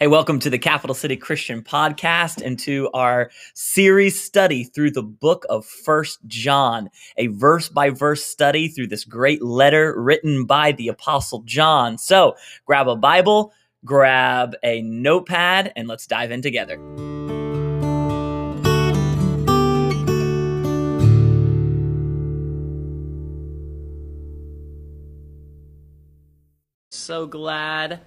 Hey, welcome to the Capital City Christian Podcast and to our series study through the book of First John, a verse by verse study through this great letter written by the Apostle John. So grab a Bible, grab a notepad, and let's dive in together. So glad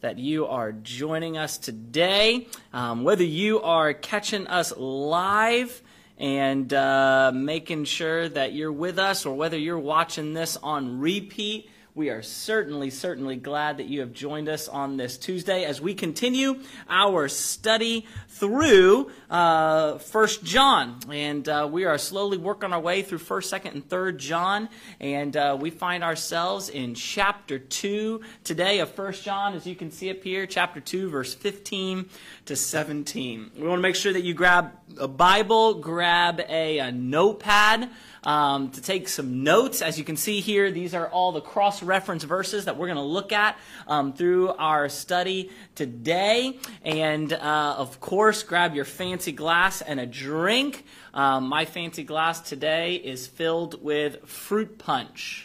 that you are joining us today. Um, whether you are catching us live and uh, making sure that you're with us, or whether you're watching this on repeat, we are certainly, certainly glad that you have joined us on this Tuesday as we continue our study through uh, First John, and uh, we are slowly working our way through First, Second, and Third John, and uh, we find ourselves in chapter two today of First John, as you can see up here, chapter two, verse fifteen to seventeen. We want to make sure that you grab a Bible, grab a, a notepad um, to take some notes. As you can see here, these are all the cross reference verses that we're going to look at um, through our study today. And uh, of course, grab your fancy glass and a drink. Um, my fancy glass today is filled with fruit punch.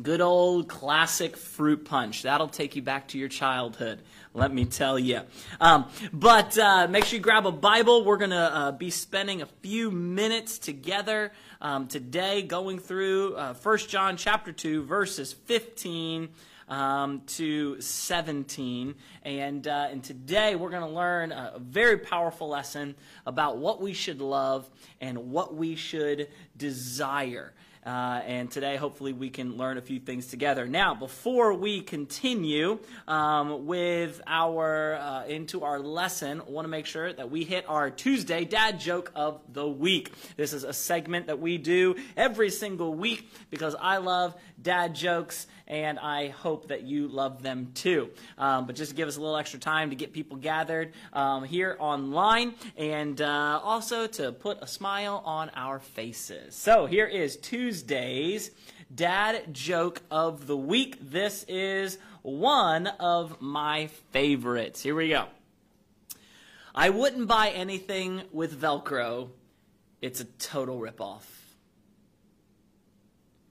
Good old classic fruit punch. That'll take you back to your childhood, let me tell you. Um, but uh, make sure you grab a Bible. We're going to uh, be spending a few minutes together um, today going through uh, 1 John chapter 2, verses 15 um, to 17. And, uh, and today we're going to learn a, a very powerful lesson about what we should love and what we should desire. Uh, and today, hopefully, we can learn a few things together. Now, before we continue um, with our uh, into our lesson, I want to make sure that we hit our Tuesday dad joke of the week. This is a segment that we do every single week because I love dad jokes and I hope that you love them too. Um, but just to give us a little extra time to get people gathered um, here online and uh, also to put a smile on our faces. So here is Tuesday's dad joke of the week. This is one of my favorites. Here we go. I wouldn't buy anything with Velcro. It's a total ripoff.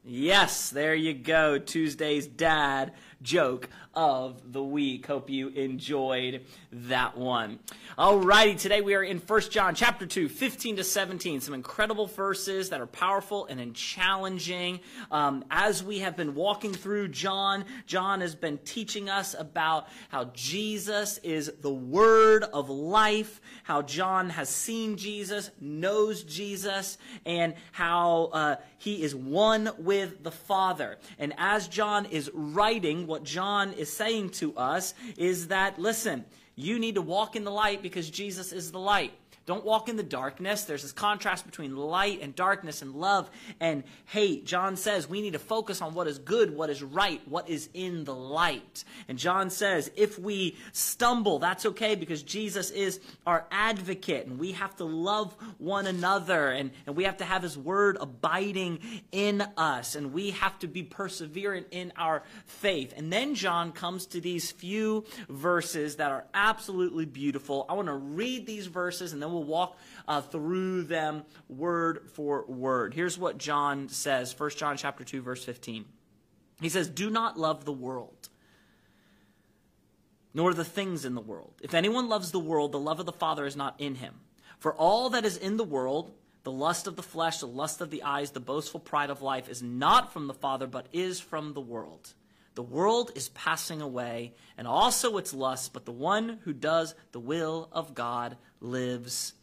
Yes, there you go. Tuesday's dad joke of the week. Hope you enjoyed that one. Alrighty, today we are in 1 John chapter 2, 15 to 17. Some incredible verses that are powerful and challenging. Um, as we have been walking through John, John has been teaching us about how Jesus is the word of life, how John has seen Jesus, knows Jesus, and how uh, he is one with the Father. And as John is writing, what John is saying to us is that, listen, you need to walk in the light because Jesus is the light. Don't walk in the darkness. There's this contrast between light and darkness and love and hate. John says we need to focus on what is good, what is right, what is in the light. And John says if we stumble, that's okay because Jesus is our advocate and we have to love one another and, and we have to have his word abiding in us and we have to be perseverant in our faith. And then John comes to these few verses that are absolutely beautiful. I want to read these verses and then we'll will walk uh, through them word for word. Here's what John says, 1 John chapter 2 verse 15. He says, "Do not love the world, nor the things in the world. If anyone loves the world, the love of the Father is not in him. For all that is in the world, the lust of the flesh, the lust of the eyes, the boastful pride of life is not from the Father, but is from the world. The world is passing away, and also its lust, but the one who does the will of God lives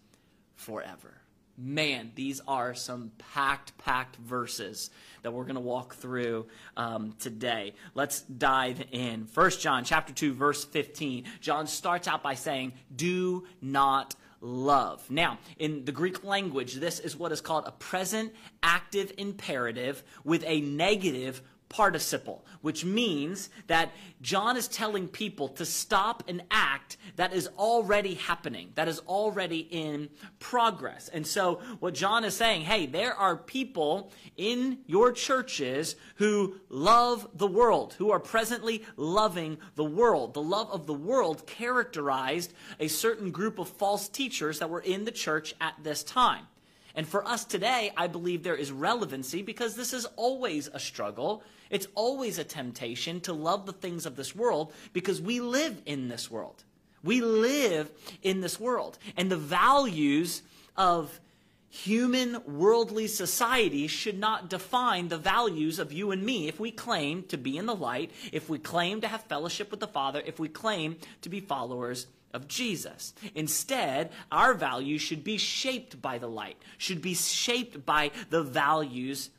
forever. Man, these are some packed, packed verses that we're going to walk through um, today. Let's dive in. First John chapter 2, verse 15. John starts out by saying, Do not love. Now, in the Greek language, this is what is called a present active imperative with a negative participle, which means that John is telling people to stop an act that is already happening, that is already in progress. And so what John is saying, hey, there are people in your churches who love the world, who are presently loving the world. The love of the world characterized a certain group of false teachers that were in the church at this time. And for us today, I believe there is relevancy because this is always a struggle. It's always a temptation to love the things of this world because we live in this world. We live in this world. And the values of human worldly society should not define the values of you and me if we claim to be in the light, if we claim to have fellowship with the Father, if we claim to be followers of Jesus. Instead, our values should be shaped by the light, should be shaped by the values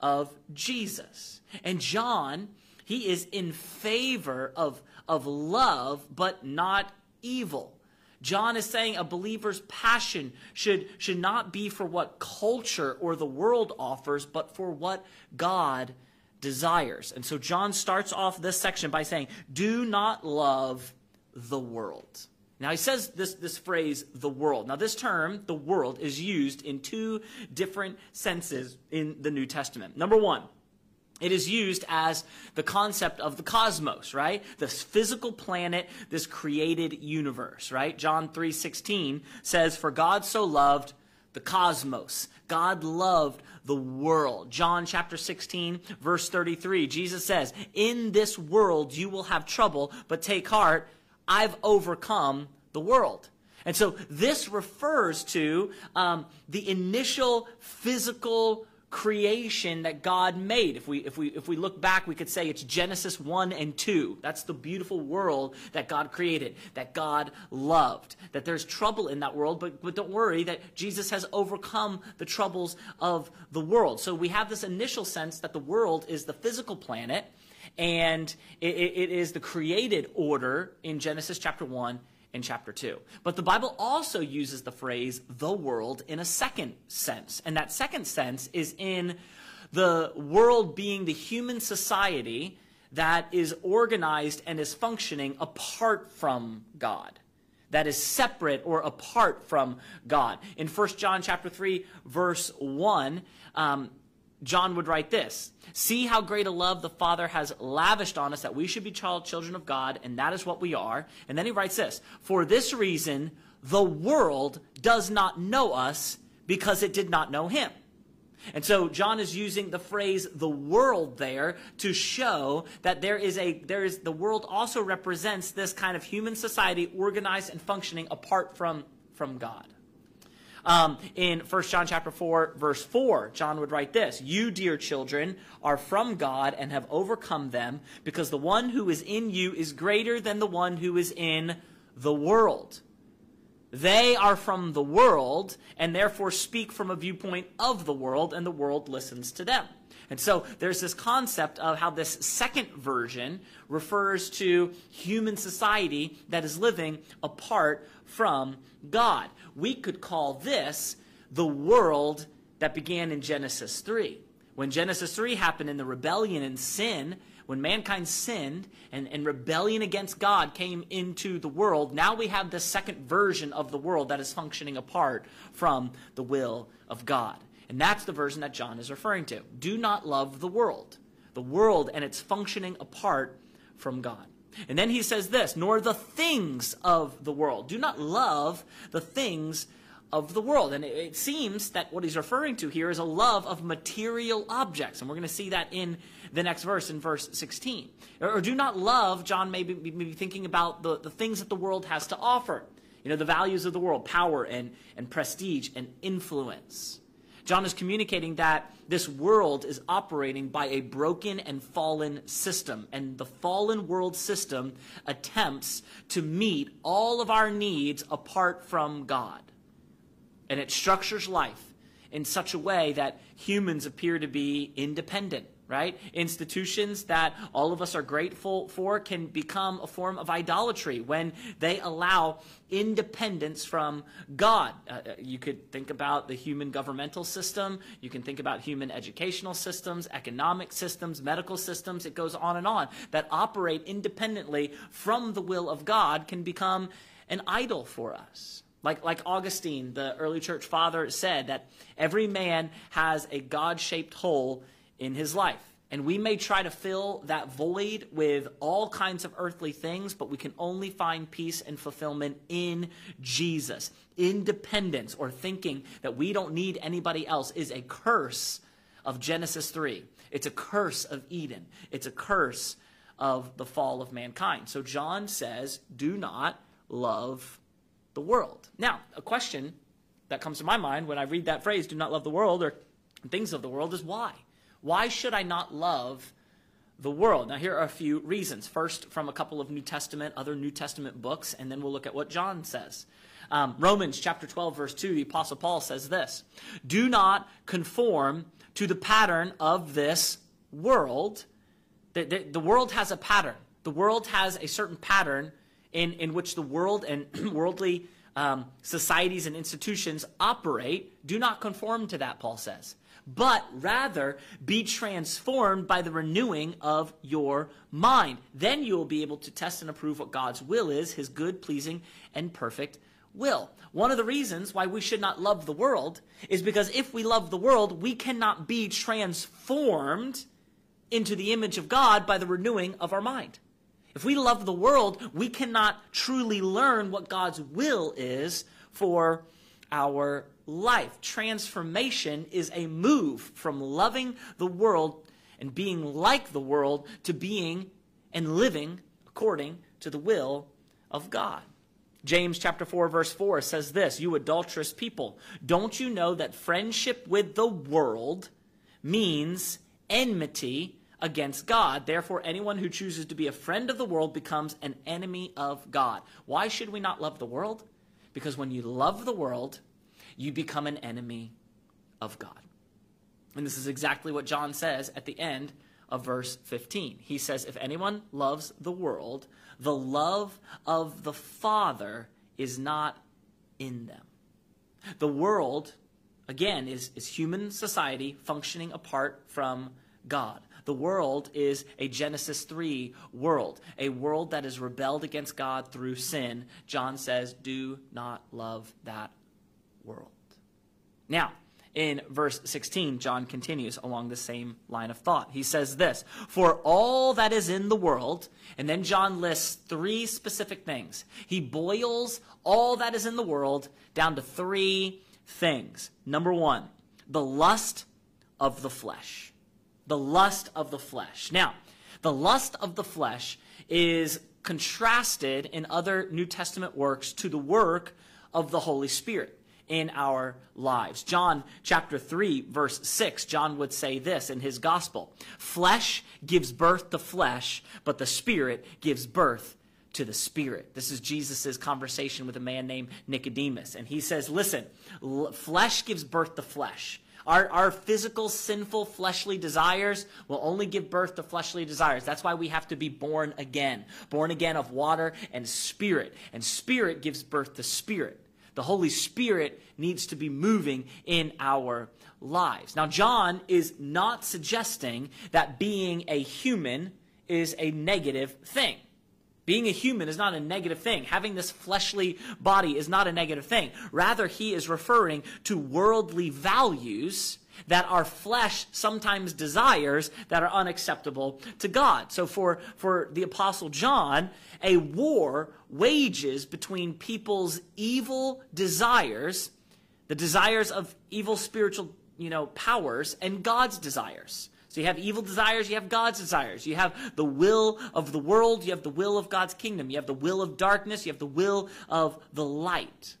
of Jesus. And John, he is in favor of, of love, but not evil. John is saying a believer's passion should, should not be for what culture or the world offers, but for what God desires. And so John starts off this section by saying, Do not love the world. Now he says this, this phrase, the world. Now this term, the world, is used in two different senses in the New Testament. Number one, it is used as the concept of the cosmos, right? This physical planet, this created universe, right? John 3:16 says, "For God so loved the cosmos. God loved the world." John chapter 16, verse 33, Jesus says, "In this world you will have trouble, but take heart, I've overcome the world. And so this refers to um, the initial physical creation that God made. If we, if, we, if we look back, we could say it's Genesis 1 and 2. That's the beautiful world that God created, that God loved. That there's trouble in that world, but, but don't worry that Jesus has overcome the troubles of the world. So we have this initial sense that the world is the physical planet and it, it is the created order in Genesis chapter 1 and chapter 2. But the Bible also uses the phrase the world in a second sense. And that second sense is in the world being the human society that is organized and is functioning apart from God that is separate or apart from God. In 1 John chapter 3 verse 1, um, John would write this See how great a love the Father has lavished on us that we should be child children of God, and that is what we are. And then he writes this For this reason, the world does not know us because it did not know him. And so John is using the phrase the world there to show that there is a there is the world also represents this kind of human society organized and functioning apart from from God. Um, in 1 John chapter 4, verse 4, John would write this You, dear children, are from God and have overcome them, because the one who is in you is greater than the one who is in the world. They are from the world and therefore speak from a viewpoint of the world, and the world listens to them. And so there's this concept of how this second version refers to human society that is living apart from God. We could call this the world that began in Genesis 3. When Genesis 3 happened in the rebellion and sin, when mankind sinned and, and rebellion against God came into the world, now we have the second version of the world that is functioning apart from the will of God. And that's the version that John is referring to. Do not love the world, the world and its functioning apart from God. And then he says this, nor the things of the world. Do not love the things of the world. And it, it, seems that what he's referring to here is a love of material objects. And we're going to see that in the next verse, in verse 16. Or, or do not love, John may be, may be thinking about the, the things that the world has to offer. You know, the values of the world, power and, and prestige and influence. John is communicating that this world is operating by a broken and fallen system. And the fallen world system attempts to meet all of our needs apart from God. And it structures life in such a way that humans appear to be independent right? Institutions that all of us are grateful for can become a form of idolatry when they allow independence from God. Uh, uh, you could think about the human governmental system, you can think about human educational systems, economic systems, medical systems, it goes on and on, that operate independently from the will of God can become an idol for us. Like, like Augustine, the early church father, said that every man has a God shaped hole in his life. And we may try to fill that void with all kinds of earthly things, but we can only find peace and fulfillment in Jesus. Independence or thinking that we don't need anybody else is a curse of Genesis 3. It's a curse of Eden. It's a curse of the fall of mankind. So John says, do not love the world. Now, a question that comes to my mind when I read that phrase, do not love the world or things of the world, is why? Why should I not love the world? Now, here are a few reasons. First, from a couple of New Testament, other New Testament books, and then we'll look at what John says. Um, Romans chapter 12, verse 2, the Apostle Paul says this Do not conform to the pattern of this world. The, the, the world has a pattern. The world has a certain pattern in, in which the world and worldly um, societies and institutions operate, do not conform to that, Paul says, but rather be transformed by the renewing of your mind. Then you will be able to test and approve what God's will is, his good, pleasing, and perfect will. One of the reasons why we should not love the world is because if we love the world, we cannot be transformed into the image of God by the renewing of our mind. If we love the world, we cannot truly learn what God's will is for our life. Transformation is a move from loving the world and being like the world to being and living according to the will of God. James chapter 4 verse 4 says this, you adulterous people, don't you know that friendship with the world means enmity against God. Therefore, anyone who chooses to be a friend of the world becomes an enemy of God. Why should we not love the world? Because when you love the world, you become an enemy of God. And this is exactly what John says at the end of verse 15. He says, If anyone loves the world, the love of the Father is not in them. The world, again, is, is human society functioning apart from God. The world is a Genesis 3 world, a world that is rebelled against God through sin. John says, do not love that world. Now, in verse 16, John continues along the same line of thought. He says this For all that is in the world, and then John lists three specific things. He boils all that is in the world down to three things. Number one, the lust of the flesh the lust of the flesh. Now, the lust of the flesh is contrasted in other New Testament works to the work of the Holy Spirit in our lives. John chapter 3 verse 6, John would say this in his gospel. Flesh gives birth to flesh, but the spirit gives birth to the spirit. This is Jesus' conversation with a man named Nicodemus. And he says, listen, flesh gives birth to flesh. Our, our physical, sinful, fleshly desires will only give birth to fleshly desires. That's why we have to be born again. Born again of water and spirit. And spirit gives birth to spirit. The Holy Spirit needs to be moving in our lives. Now, John is not suggesting that being a human is a negative thing. Being a human is not a negative thing. Having this fleshly body is not a negative thing. Rather, he is referring to worldly values that our flesh sometimes desires that are unacceptable to God. So for, for the apostle John, a war wages between people's evil desires, the desires of evil spiritual, you know, powers and God's desires. So you have evil desires, you have God's desires. You have the will of the world, you have the will of God's kingdom. You have the will of darkness, you have the will of the light.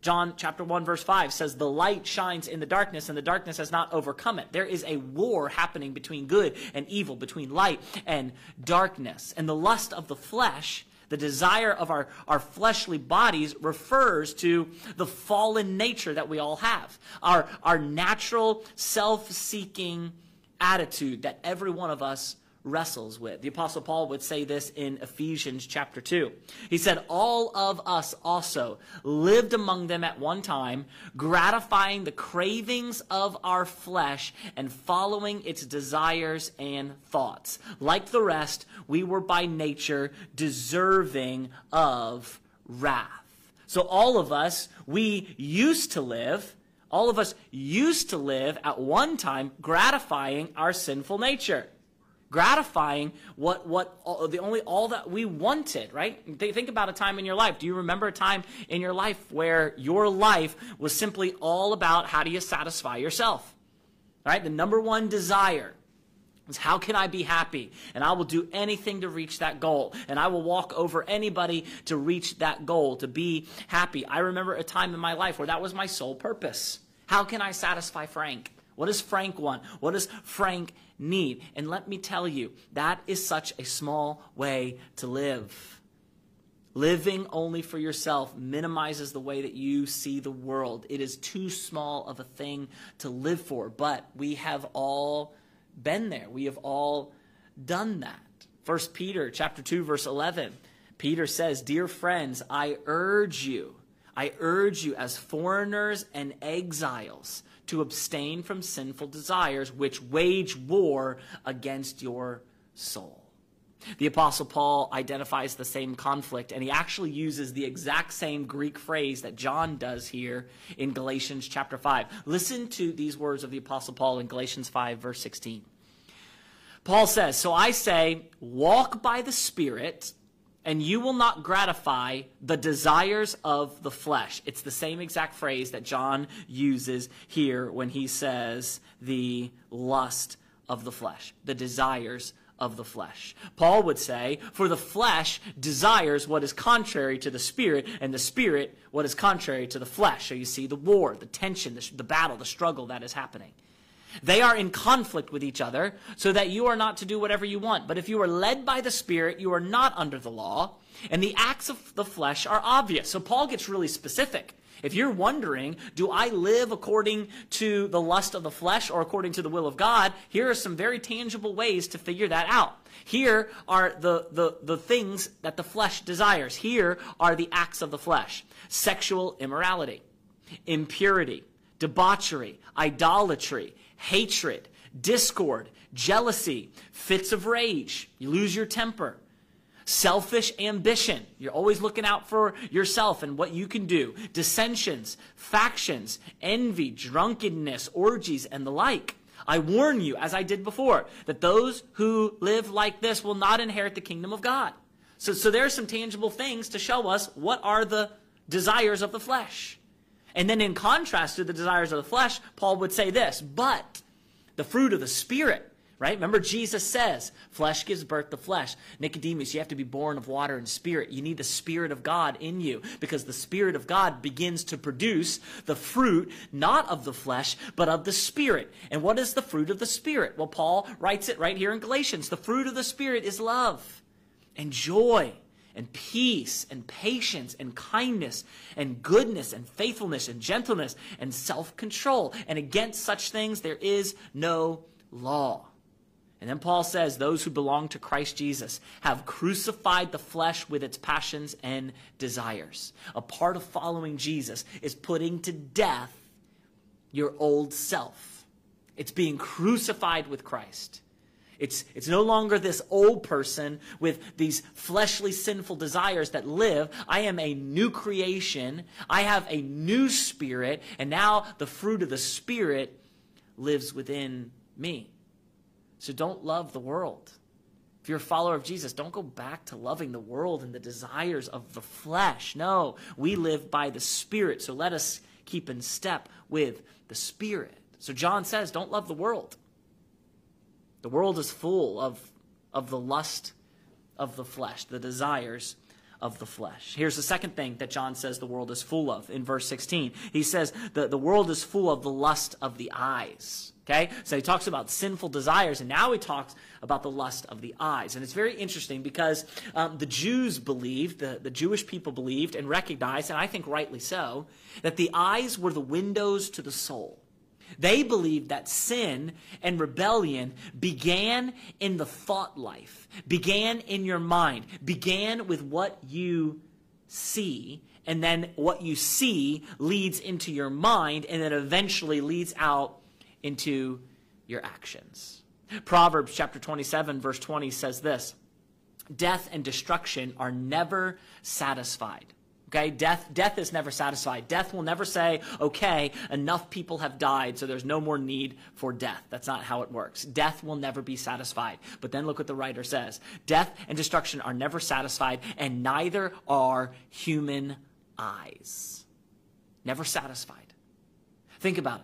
John chapter 1 verse 5 says the light shines in the darkness and the darkness has not overcome it. There is a war happening between good and evil, between light and darkness. And the lust of the flesh, the desire of our, our fleshly bodies refers to the fallen nature that we all have. Our, our natural self-seeking attitude that every one of us wrestles with. The apostle Paul would say this in Ephesians chapter 2. He said, all of us also lived among them at one time, gratifying the cravings of our flesh and following its desires and thoughts. Like the rest, we were by nature deserving of wrath. So all of us, we used to live all of us used to live at one time gratifying our sinful nature. Gratifying what what all, the only all that we wanted right? Think about a time in your life. Do you remember a time in your life where your life was simply all about how do you satisfy yourself? Right? The number one desire how can I be happy? And I will do anything to reach that goal. And I will walk over anybody to reach that goal, to be happy. I remember a time in my life where that was my sole purpose. How can I satisfy Frank? What does Frank want? What does Frank need? And let me tell you, that is such a small way to live. Living only for yourself minimizes the way that you see the world. It is too small of a thing to live for, but we have all been there. We have all done that. First Peter chapter 2 verse 11. Peter says, "Dear friends, I urge you, I urge you as foreigners and exiles to abstain from sinful desires which wage war against your soul. The Apostle Paul identifies the same conflict, and he actually uses the exact same Greek phrase that John does here in Galatians chapter 5. Listen to these words of the Apostle Paul in Galatians 5, verse 16. Paul says, So I say, walk by the Spirit and you will not gratify the desires of the flesh. It's the same exact phrase that John uses here when he says the lust of the flesh, the desires of the flesh. Paul would say, for the flesh desires what is contrary to the spirit, and the spirit what is contrary to the flesh. So you see the war, the tension, the, the battle, the struggle that is happening. They are in conflict with each other so that you are not to do whatever you want. But if you are led by the Spirit, you are not under the law. And the acts of the flesh are obvious. So Paul gets really specific. If you're wondering, do I live according to the lust of the flesh or according to the will of God? Here are some very tangible ways to figure that out. Here are the, the, the things that the flesh desires. Here are the acts of the flesh. Sexual immorality, impurity, debauchery, idolatry, hatred, discord, jealousy, fits of rage. You lose your temper. Selfish ambition. You're always looking out for yourself and what you can do. Dissensions, factions, envy, drunkenness, orgies, and the like. I warn you, as I did before, that those who live like this will not inherit the kingdom of God. So, so there are some tangible things to show us what are the desires of the flesh. And then in contrast to the desires of the flesh, Paul would say this, but the fruit of the Spirit, right? Remember, Jesus says, flesh gives birth to flesh. Nicodemus, you have to be born of water and spirit. You need the Spirit of God in you because the Spirit of God begins to produce the fruit, not of the flesh, but of the Spirit. And what is the fruit of the Spirit? Well, Paul writes it right here in Galatians. The fruit of the Spirit is love and joy and peace and patience and kindness and goodness and faithfulness and gentleness and self control. And against such things there is no law. And then Paul says, Those who belong to Christ Jesus have crucified the flesh with its passions and desires. A part of following Jesus is putting to death your old self, it's being crucified with Christ. It's, it's no longer this old person with these fleshly sinful desires that live. I am a new creation. I have a new spirit. And now the fruit of the spirit lives within me. So don't love the world. If you're a follower of Jesus, don't go back to loving the world and the desires of the flesh. No, we live by the Spirit. So let us keep in step with the Spirit. So John says, don't love the world. The world is full of, of the lust of the flesh, the desires of the flesh. Here's the second thing that John says the world is full of in verse 16. He says the, the world is full of the lust of the eyes. Okay? So he talks about sinful desires, and now he talks about the lust of the eyes. And it's very interesting because um, the Jews believed, the, the Jewish people believed and recognized, and I think rightly so, that the eyes were the windows to the soul They believed that sin and rebellion began in the thought life, began in your mind, began with what you see, and then what you see leads into your mind, and then eventually leads out into your actions. Proverbs chapter 27, verse 20 says this Death and destruction are never satisfied. Okay, death, death is never satisfied. Death will never say, okay, enough people have died, so there's no more need for death. That's not how it works. Death will never be satisfied. But then look what the writer says. Death and destruction are never satisfied, and neither are human eyes. Never satisfied. Think about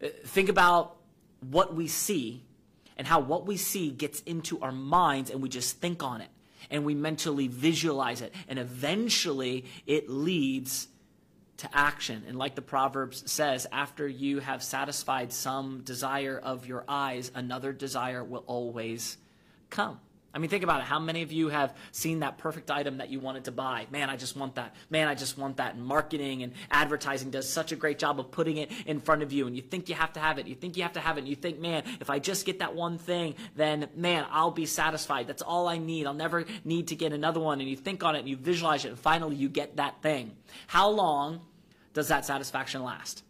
it. Uh, think about what we see and how what we see gets into our minds and we just think on it and we mentally visualize it. And eventually it leads to action. And like the Proverbs says, after you have satisfied some desire of your eyes, another desire will always come. I mean, think about it. How many of you have seen that perfect item that you wanted to buy? Man, I just want that. Man, I just want that. And marketing and advertising does such a great job of putting it in front of you. And you think you have to have it. You think you have to have it. And you think, man, if I just get that one thing, then man, I'll be satisfied. That's all I need. I'll never need to get another one. And you think on it and you visualize it. And finally, you get that thing. How long does that satisfaction last?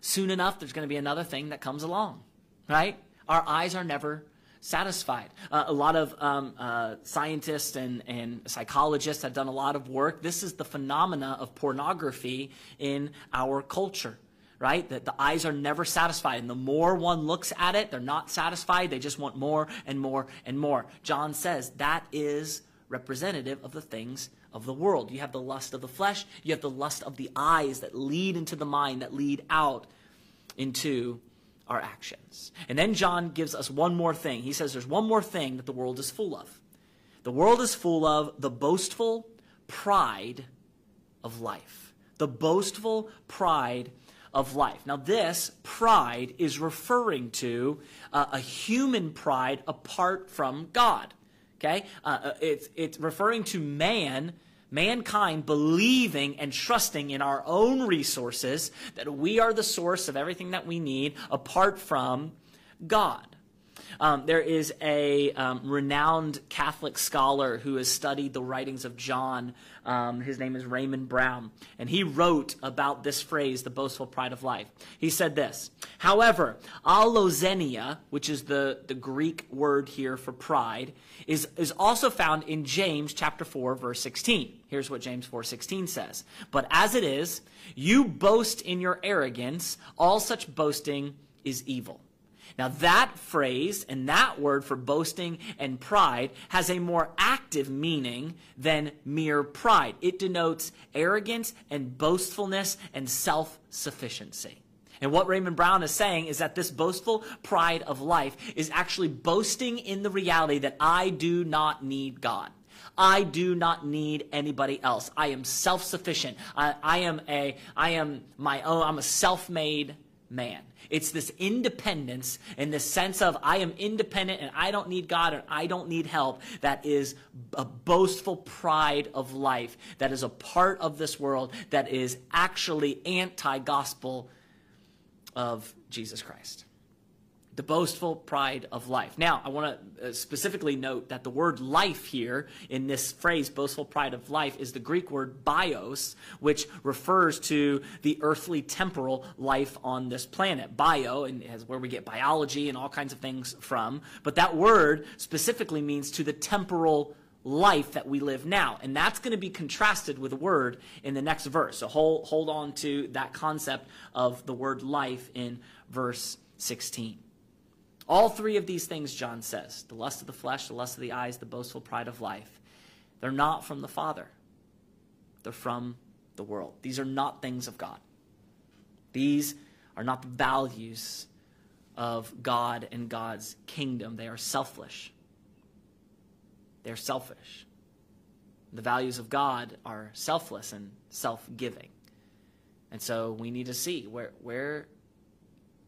Soon enough, there's going to be another thing that comes along, right? Our eyes are never satisfied. Uh, a lot of um, uh, scientists and, and psychologists have done a lot of work. This is the phenomena of pornography in our culture. Right? That the eyes are never satisfied. And the more one looks at it, they're not satisfied. They just want more and more and more. John says that is representative of the things of the world. You have the lust of the flesh, you have the lust of the eyes that lead into the mind, that lead out into our actions. And then John gives us one more thing. He says there's one more thing that the world is full of. The world is full of the boastful pride of life. The boastful pride of life. Now, this pride is referring to uh, a human pride apart from God. Okay? Uh, uh it's, it's referring to man mankind believing and trusting in our own resources that we are the source of everything that we need apart from God. Um, there is a um, renowned Catholic scholar who has studied the writings of John. Um, his name is Raymond Brown. And he wrote about this phrase, the boastful pride of life. He said this However, alazoneia, which is the, the Greek word here for pride, is, is also found in James chapter 4, verse 16. Here's what James 4:16 says. But as it is, you boast in your arrogance, all such boasting is evil. Now, that phrase and that word for boasting and pride has a more active meaning than mere pride. It denotes arrogance and boastfulness and self sufficiency. And what Raymond Brown is saying is that this boastful pride of life is actually boasting in the reality that I do not need God. I do not need anybody else. I am self-sufficient. I, I am a, I am my own, I'm a self-made man. It's this independence and this sense of I am independent and I don't need God and I don't need help that is a boastful pride of life, that is a part of this world that is actually anti gospel of Jesus Christ the boastful pride of life. Now, I want to uh, specifically note that the word life here in this phrase, boastful pride of life, is the Greek word bios, which refers to the earthly temporal life on this planet. Bio, and is where we get biology and all kinds of things from. But that word specifically means to the temporal life that we live now. And that's going to be contrasted with a word in the next verse. So hold, hold on to that concept of the word life in verse 16. All three of these things, John says the lust of the flesh, the lust of the eyes, the boastful pride of life they're not from the Father, they're from the world. These are not things of God. These are not the values of God and God's kingdom. They are selfish. They're selfish. The values of God are selfless and self giving. And so we need to see where, where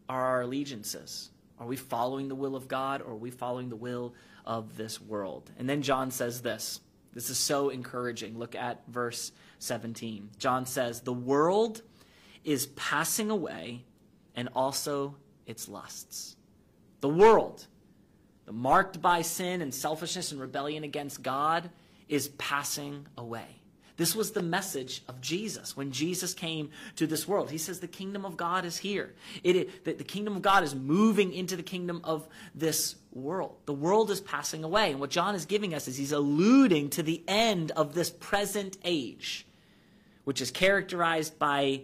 are our allegiances? Are we following the will of God or are we following the will of this world? And then John says this. This is so encouraging. Look at verse 17. John says, The world is passing away and also its lusts. The world, the marked by sin and selfishness and rebellion against God, is passing away. This was the message of Jesus when Jesus came to this world. He says the kingdom of God is here. It, the, the kingdom of God is moving into the kingdom of this world. The world is passing away. And what John is giving us is he's alluding to the end of this present age, which is characterized by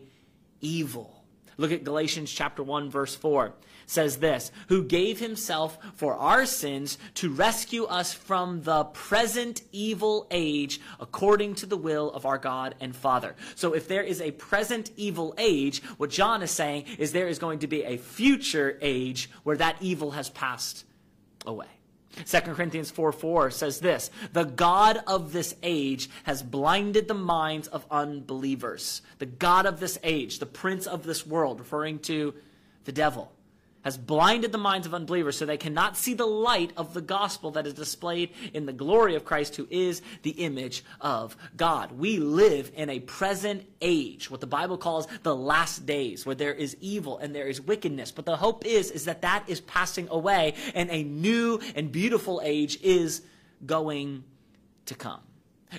evil. Look at Galatians chapter 1 verse 4 says this, who gave himself for our sins to rescue us from the present evil age according to the will of our God and Father. So if there is a present evil age, what John is saying is there is going to be a future age where that evil has passed away. 2 Corinthians 4 4 says this The God of this age has blinded the minds of unbelievers. The God of this age, the prince of this world, referring to the devil has blinded the minds of unbelievers so they cannot see the light of the gospel that is displayed in the glory of Christ, who is the image of God. We live in a present age, what the Bible calls the last days, where there is evil and there is wickedness. But the hope is, is that that is passing away and a new and beautiful age is going to come.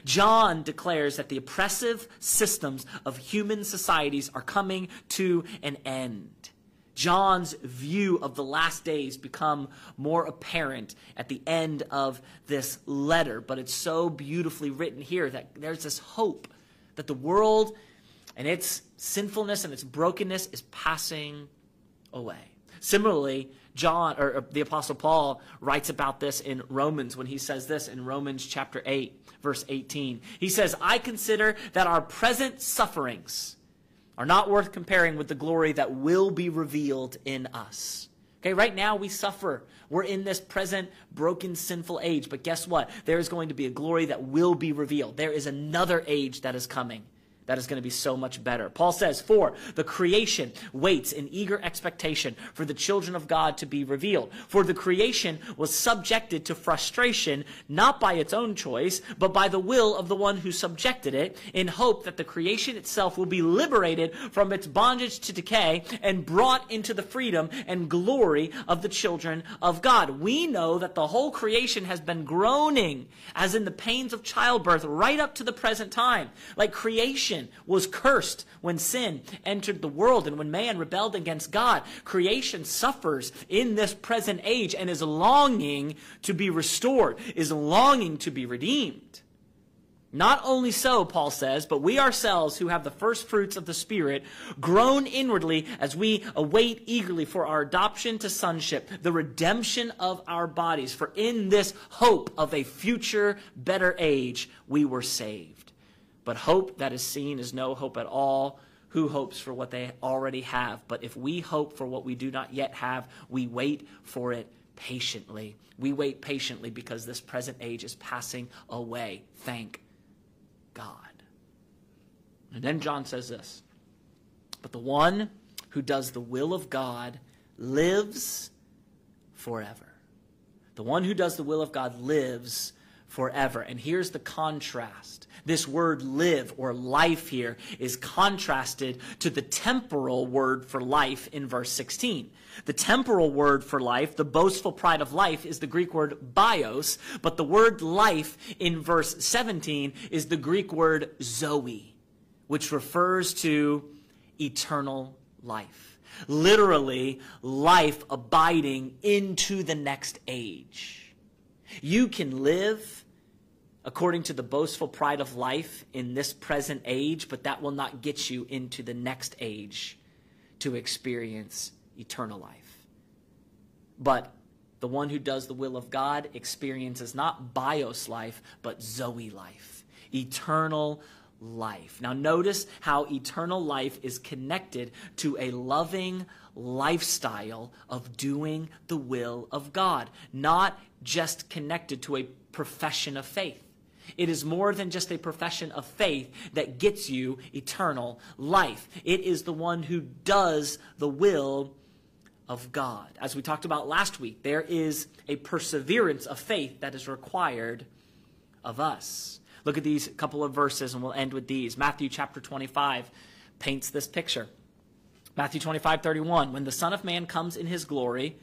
John declares that the oppressive systems of human societies are coming to an end. John's view of the last days become more apparent at the end of this letter, but it's so beautifully written here that there's this hope that the world and its sinfulness and its brokenness is passing away. Similarly, John or, or the apostle Paul writes about this in Romans when he says this in Romans chapter 8 verse 18. He says, "I consider that our present sufferings are not worth comparing with the glory that will be revealed in us. Okay, right now we suffer. We're in this present broken, sinful age. But guess what? There is going to be a glory that will be revealed. There is another age that is coming that is going to be so much better. Paul says, For the creation waits in eager expectation for the children of God to be revealed. For the creation was subjected to frustration, not by its own choice, but by the will of the one who subjected it, in hope that the creation itself will be liberated from its bondage to decay and brought into the freedom and glory of the children of God. We know that the whole creation has been groaning, as in the pains of childbirth, right up to the present time. Like creation creation was cursed when sin entered the world and when man rebelled against God. Creation suffers in this present age and is longing to be restored, is longing to be redeemed. Not only so, Paul says, but we ourselves who have the first fruits of the Spirit groan inwardly as we await eagerly for our adoption to sonship, the redemption of our bodies. For in this hope of a future better age, we were saved. But hope that is seen is no hope at all. Who hopes for what they already have? But if we hope for what we do not yet have, we wait for it patiently. We wait patiently because this present age is passing away. Thank God. And then John says this But the one who does the will of God lives forever. The one who does the will of God lives forever. And here's the contrast this word live or life here is contrasted to the temporal word for life in verse 16. The temporal word for life, the boastful pride of life, is the Greek word bios, but the word life in verse 17 is the Greek word zoe, which refers to eternal life. Literally, life abiding into the next age. You can live according to the boastful pride of life in this present age, but that will not get you into the next age to experience eternal life. But the one who does the will of God experiences not bios life, but Zoe life, eternal life. Now, notice how eternal life is connected to a loving lifestyle of doing the will of God, not just connected to a profession of faith. It is more than just a profession of faith that gets you eternal life. It is the one who does the will of God. As we talked about last week, there is a perseverance of faith that is required of us. Look at these couple of verses and we'll end with these. Matthew chapter 25 paints this picture. Matthew 25, 31. When the Son of Man comes in his glory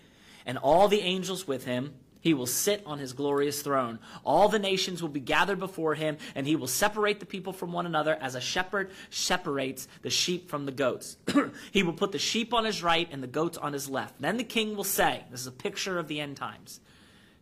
and all the angels with him, he will sit on his glorious throne. All the nations will be gathered before him, and he will separate the people from one another as a shepherd separates the sheep from the goats. he will put the sheep on his right and the goats on his left. Then the king will say, This is a picture of the end times.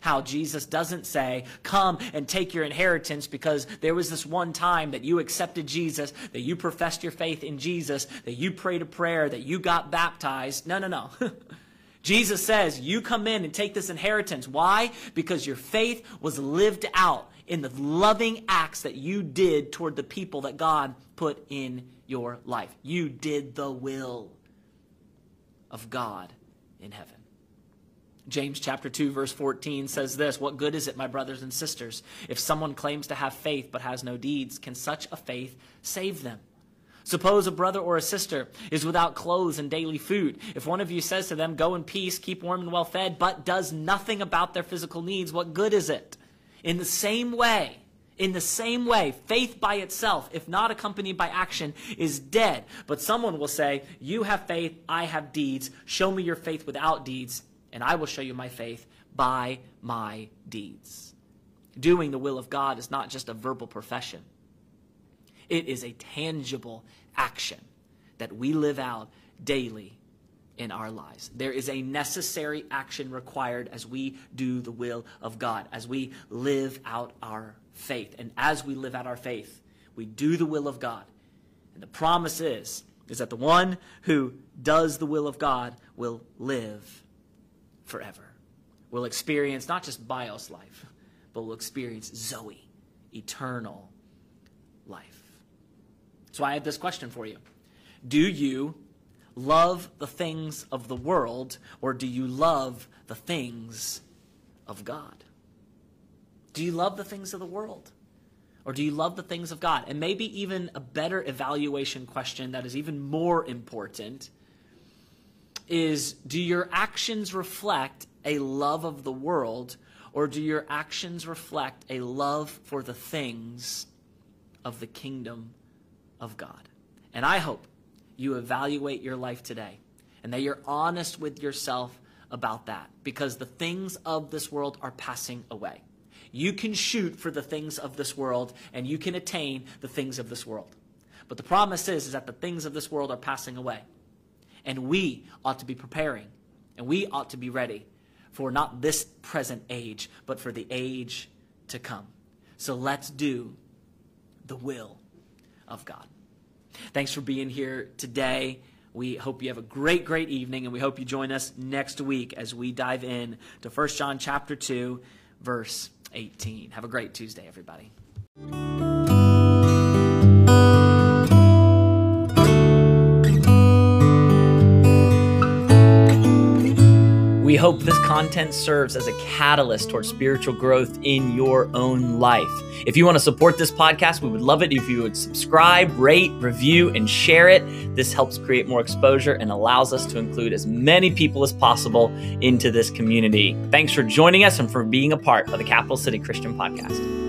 how Jesus doesn't say, Come and take your inheritance because there was this one time that you accepted Jesus, that you professed your faith in Jesus, that you prayed a prayer, that you got baptized. No, no, no. Jesus says, You come in and take this inheritance. Why? Because your faith was lived out in the loving acts that you did toward the people that God put in your life. You did the will of God in heaven. James chapter 2 verse 14 says this, what good is it my brothers and sisters if someone claims to have faith but has no deeds can such a faith save them? Suppose a brother or a sister is without clothes and daily food. If one of you says to them, Go in peace, keep warm and well fed, but does nothing about their physical needs, what good is it? In the same way, in the same way, faith by itself, if not accompanied by action, is dead. But someone will say, You have faith, I have deeds. Show me your faith without deeds, and I will show you my faith by my deeds. Doing the will of God is not just a verbal profession, it is a tangible action that we live out daily in our lives. There is a necessary action required as we do the will of God, as we live out our faith. And as we live out our faith, we do the will of God. And the promise is, is that the one who does the will of God will live forever. We'll experience not just bios life, but we'll experience Zoe, eternal life. So I have this question for you. Do you love the things of the world, or do you love the things of God? Do you love the things of the world? Or do you love the things of God? And maybe even a better evaluation question that is even more important is do your actions reflect a love of the world, or do your actions reflect a love for the things of the kingdom of God? And I hope you evaluate your life today and that you're honest with yourself about that because the things of this world are passing away. You can shoot for the things of this world and you can attain the things of this world. But the promise is, is that the things of this world are passing away. And we ought to be preparing and we ought to be ready for not this present age, but for the age to come. So let's do the will of God. Thanks for being here today. We hope you have a great, great evening, and we hope you join us next week as we dive in to 1 John chapter 2, verse 18. Have a great Tuesday, everybody. We hope this content serves as a catalyst towards spiritual growth in your own life. If you want to support this podcast, we would love it if you would subscribe, rate, review, and share it. This helps create more exposure and allows us to include as many people as possible into this community. Thanks for joining us and for being a part of the Capital City Christian Podcast.